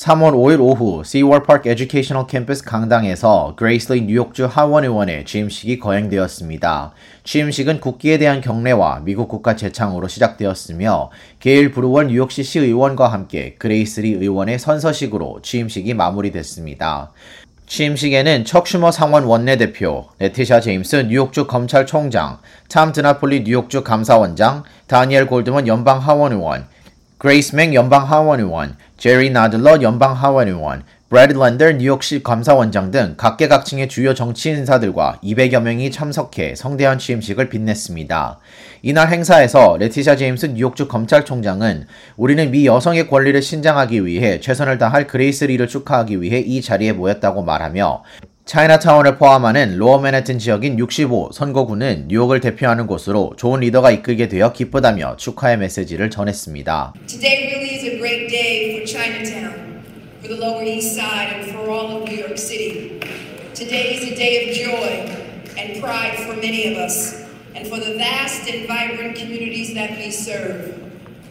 3월 5일 오후 Park Educational Campus 강당에서 그레이슬리 뉴욕주 하원 의원의 취임식이 거행되었습니다. 취임식은 국기에 대한 경례와 미국 국가 재창으로 시작되었으며 게일 브루월 뉴욕시 시의원과 함께 그레이슬리 의원의 선서식으로 취임식이 마무리됐습니다. 취임식에는 척 슈머 상원 원내대표, 레티샤 제임스 뉴욕주 검찰총장, 탐 드나폴리 뉴욕주 감사원장, 다니엘 골드먼 연방 하원 의원, 그레이스 맹 연방 하원의원, 제리 나들러 연방 하원의원, 브래드 랜더 뉴욕시 감사원장 등 각계각층의 주요 정치 인사들과 200여 명이 참석해 성대한 취임식을 빛냈습니다. 이날 행사에서 레티샤 제임스 뉴욕주 검찰총장은 우리는 미 여성의 권리를 신장하기 위해 최선을 다할 그레이스 리를 축하하기 위해 이 자리에 모였다고 말하며 차이나타운을 포함하는 로어 맨해튼 지역인 65 선거구는 뉴욕을 대표하는 곳으로 좋은 리더가 이끌게 되어 기쁘다며 축하의 메시지를 전했습니다. Today really is a great day for Chinatown, for the Lower East Side, and for all of New York City. Today is a day of joy and pride for many of us, and for the vast and vibrant communities that we serve.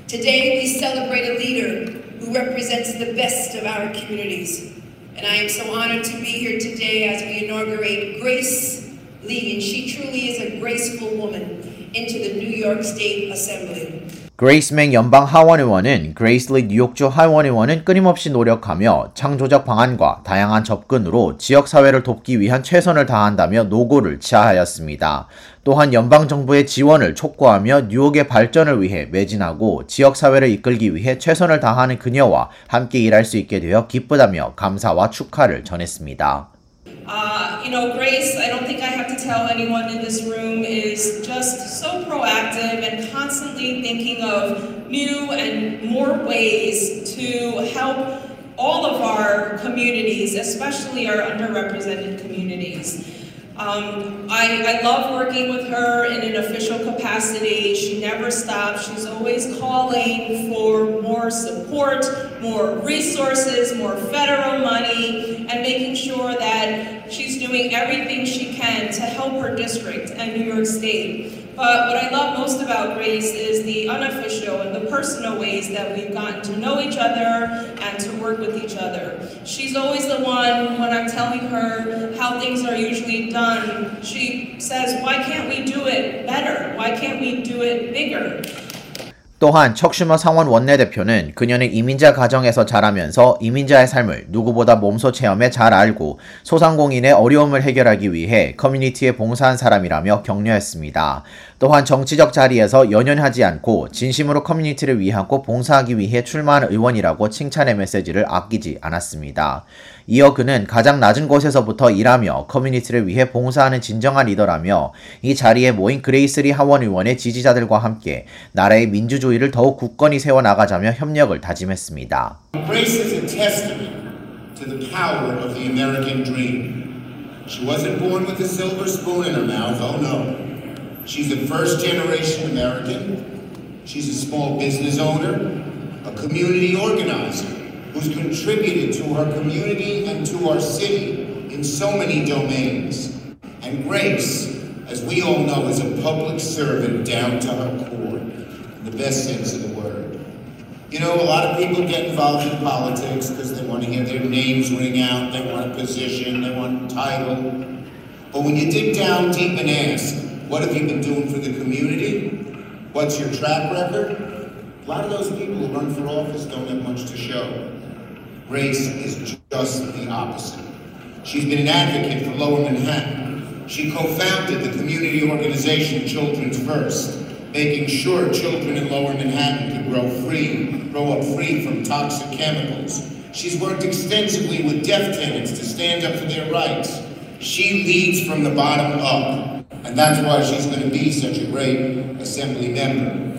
Today we celebrate a leader who represents the best of our communities. And I am so honored to be here today as we inaugurate Grace Lee, and she truly is a graceful woman, into the New York State Assembly. 그레이스 맹 연방 하원의원은 그레이슬리 뉴욕주 하원의원은 끊임없이 노력하며 창조적 방안과 다양한 접근으로 지역 사회를 돕기 위한 최선을 다한다며 노고를 치하하였습니다. 또한 연방 정부의 지원을 촉구하며 뉴욕의 발전을 위해 매진하고 지역 사회를 이끌기 위해 최선을 다하는 그녀와 함께 일할 수 있게 되어 기쁘다며 감사와 축하를 전했습니다. Uh, you know, Grace, I don't think I have to tell anyone in this room, is just so proactive and constantly thinking of new and more ways to help all of our communities, especially our underrepresented communities. Um, I, I love working with her in an official capacity. She never stops. She's always calling for more support, more resources, more federal money, and making sure that she's doing everything she can to help her district and New York State. But what I love most about Grace is the unofficial and the personal ways that we've gotten to know each other and to work with each other. She's always the one, when I'm telling her how things are usually done, she says, why can't we do it better? Why can't we do it bigger? 또한 척슈머 상원 원내대표는 그녀는 이민자 가정에서 자라면서 이민자의 삶을 누구보다 몸소 체험해 잘 알고 소상공인의 어려움을 해결하기 위해 커뮤니티에 봉사한 사람이라며 격려했습니다. 또한 정치적 자리에서 연연하지 않고 진심으로 커뮤니티를 위하고 봉사하기 위해 출마한 의원이라고 칭찬의 메시지를 아끼지 않았습니다. 이어 그는 가장 낮은 곳에서부터 일하며 커뮤니티를 위해 봉사하는 진정한 리더라며 이 자리에 모인 그레이스리 하원 의원의 지지자들과 함께 나라의 민주주의 를 더욱 굳건히 세워나가자며 협력을 다짐했습니다. Grace is a testament to the power of the American dream. She wasn't born with a silver spoon in her mouth, oh no. She's a first generation American. She's a small business owner, a community organizer who's contributed to her community and to our city in so many domains. And Grace, as we all know, is a public servant down to her core, in the best sense of the word. You know, a lot of people get involved in politics because they want to hear their names ring out, they want a position, they want a title. But when you dig down deep and ask, what have you been doing for the community? What's your track record? A lot of those people who run for office don't have much to show. Grace is just the opposite. She's been an advocate for Lower Manhattan. She co-founded the community organization Children's First, making sure children in Lower Manhattan could grow free, grow up free from toxic chemicals. She's worked extensively with deaf tenants to stand up for their rights. She leads from the bottom up. And that's why she's going to be such a great assembly member.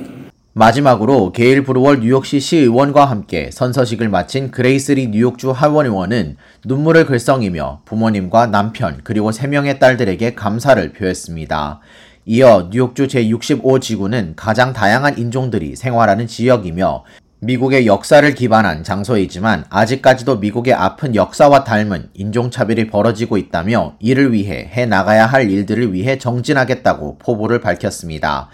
마지막으로 게일 브루월 뉴욕시 시의원과 함께 선서식을 마친 그레이스리 뉴욕주 하원의원은 눈물을 글썽이며 부모님과 남편 그리고 3명의 딸들에게 감사를 표했습니다. 이어 뉴욕주 제65지구는 가장 다양한 인종들이 생활하는 지역이며 미국의 역사를 기반한 장소이지만 아직까지도 미국의 아픈 역사와 닮은 인종차별이 벌어지고 있다며 이를 위해 해 나가야 할 일들을 위해 정진하겠다고 포부를 밝혔습니다.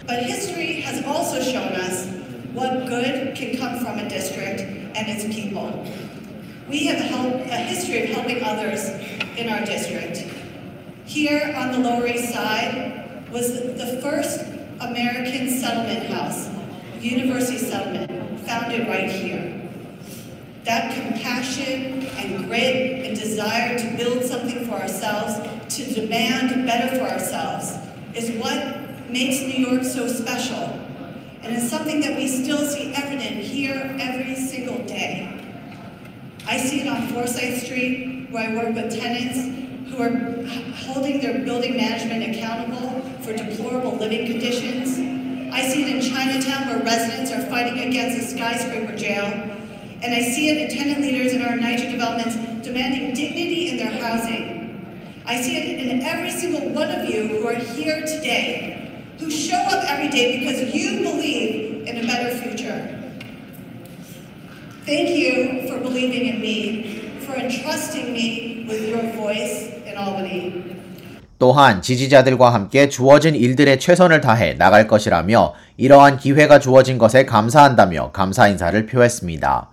Was the first American settlement house, University Settlement, founded right here. That compassion and grit and desire to build something for ourselves, to demand better for ourselves, is what makes New York so special. And it's something that we still see evident here every single day. I see it on Forsyth Street, where I work with tenants who are holding their building management accountable for deplorable living conditions. I see it in Chinatown, where residents are fighting against a skyscraper jail. And I see it in tenant leaders in our NYCHA developments demanding dignity in their housing. I see it in every single one of you who are here today, who show up every day because you believe in a better future. Thank you for believing in me, for entrusting me with your voice in Albany. 또한 지지자들과 함께 주어진 일들에 최선을 다해 나갈 것이라며 이러한 기회가 주어진 것에 감사한다며 감사 인사를 표했습니다.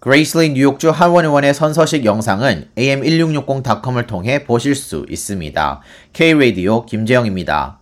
그레이슬리 뉴욕주 하원 의원의 선서식 영상은 am1660.com을 통해 보실 수 있습니다. K-Radio 김재영입니다.